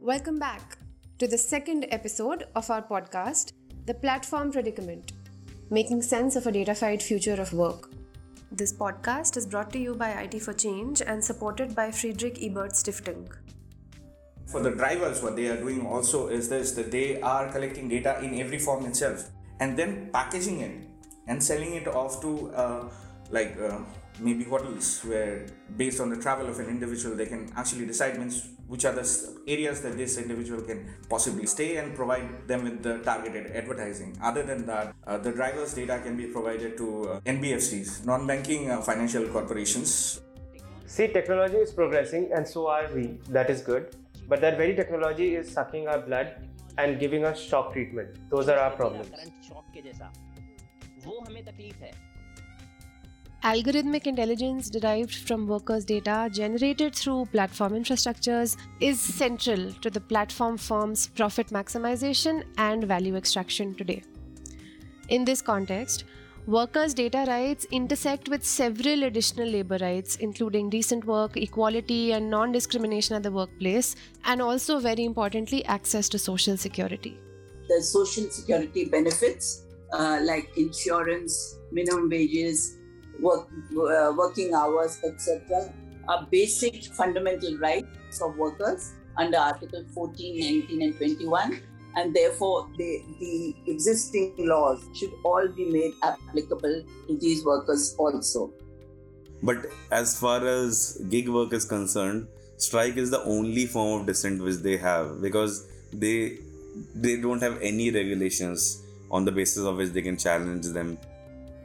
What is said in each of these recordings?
Welcome back to the second episode of our podcast, The Platform Predicament Making Sense of a Datafied Future of Work. This podcast is brought to you by IT for Change and supported by Friedrich Ebert Stiftung. For the drivers, what they are doing also is this that they are collecting data in every form itself and then packaging it and selling it off to uh, like uh, maybe hotels where based on the travel of an individual they can actually decide means which are the areas that this individual can possibly stay and provide them with the targeted advertising. Other than that uh, the driver's data can be provided to uh, nbfcs non-banking uh, financial corporations. See technology is progressing and so are we. That is good. But that very technology is sucking our blood and giving us shock treatment. Those are our problems Algorithmic intelligence derived from workers' data generated through platform infrastructures is central to the platform firm's profit maximization and value extraction today. In this context, workers' data rights intersect with several additional labor rights, including decent work, equality, and non discrimination at the workplace, and also, very importantly, access to social security. The social security benefits uh, like insurance, minimum wages, work, uh, working hours, etc., are basic fundamental rights of workers under Article 14, 19, and 21. And therefore, the, the existing laws should all be made applicable to these workers also. But as far as gig work is concerned, strike is the only form of dissent which they have because they they don't have any regulations on the basis of which they can challenge them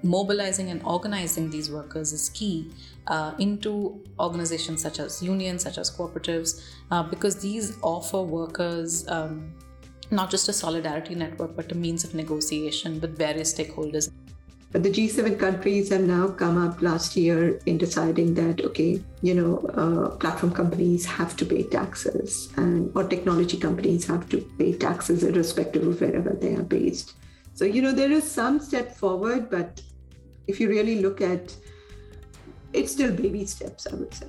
mobilizing and organizing these workers is key uh, into organizations such as unions, such as cooperatives, uh, because these offer workers um, not just a solidarity network, but a means of negotiation with various stakeholders. But the G7 countries have now come up last year in deciding that, okay, you know, uh, platform companies have to pay taxes and or technology companies have to pay taxes irrespective of wherever they are based. So, you know, there is some step forward, but if you really look at it's still baby steps, I would say.